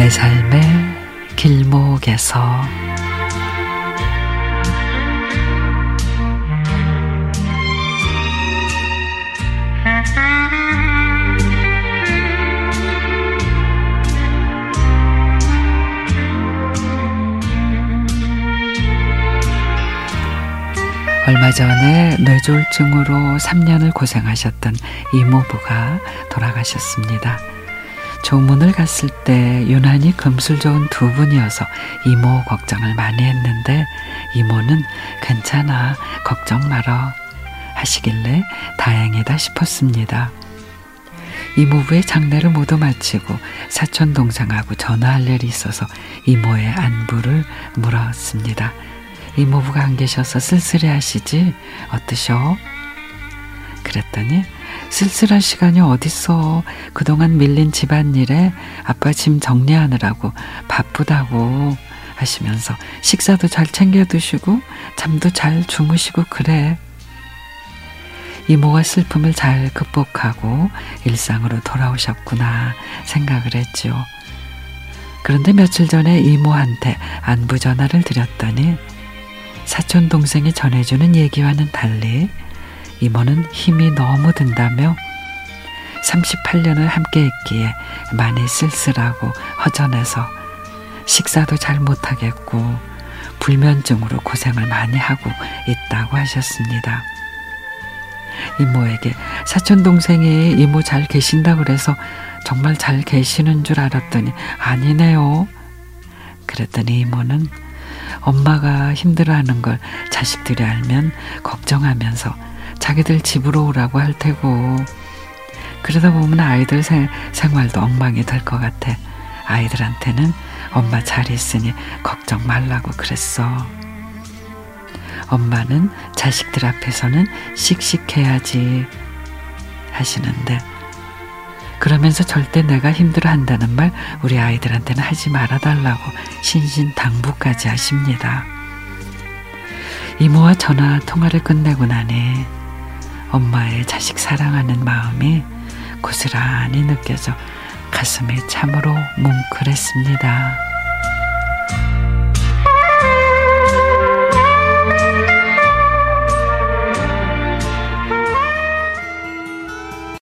주옵소서. 얼마 전에 뇌졸중으로 3년을 고생하셨던 이모부가 돌아가셨습니다. 조문을 갔을 때 유난히 금술 좋은 두 분이어서 이모 걱정을 많이 했는데 이모는 괜찮아 걱정 말어 하시길래 다행이다 싶었습니다. 이모부의 장례를 모두 마치고 사촌 동생하고 전화할 일이 있어서 이모의 안부를 물었습니다. 이모부가 안 계셔서 쓸쓸해 하시지 어떠셔? 그랬더니 쓸쓸할 시간이 어딨어. 그동안 밀린 집안일에 아빠 짐 정리하느라고 바쁘다고 하시면서 식사도 잘 챙겨 드시고 잠도 잘 주무시고 그래. 이모가 슬픔을 잘 극복하고 일상으로 돌아오셨구나 생각을 했죠. 그런데 며칠 전에 이모한테 안부 전화를 드렸더니 사촌 동생이 전해주는 얘기와는 달리 이모는 힘이 너무 든다며 38년을 함께 했기에 많이 쓸쓸하고 허전해서 식사도 잘 못하겠고 불면증으로 고생을 많이 하고 있다고 하셨습니다. 이모에게 사촌 동생이 이모 잘 계신다 그래서 정말 잘 계시는 줄 알았더니 아니네요. 그랬더니 이모는 엄마가 힘들어하는 걸 자식들이 알면 걱정하면서 자기들 집으로 오라고 할 테고 그러다 보면 아이들 생, 생활도 엉망이 될 것 같아. 아이들한테는 엄마 잘 있으니 걱정 말라고 그랬어. 엄마는 자식들 앞에서는 씩씩해야지 하시는데 그러면서 절대 내가 힘들어 한다는 말 우리 아이들한테는 하지 말아달라고 신신당부까지 하십니다. 이모와 전화 통화를 끝내고 나니 엄마의 자식 사랑하는 마음이 고스란히 느껴져 가슴이 참으로 뭉클했습니다.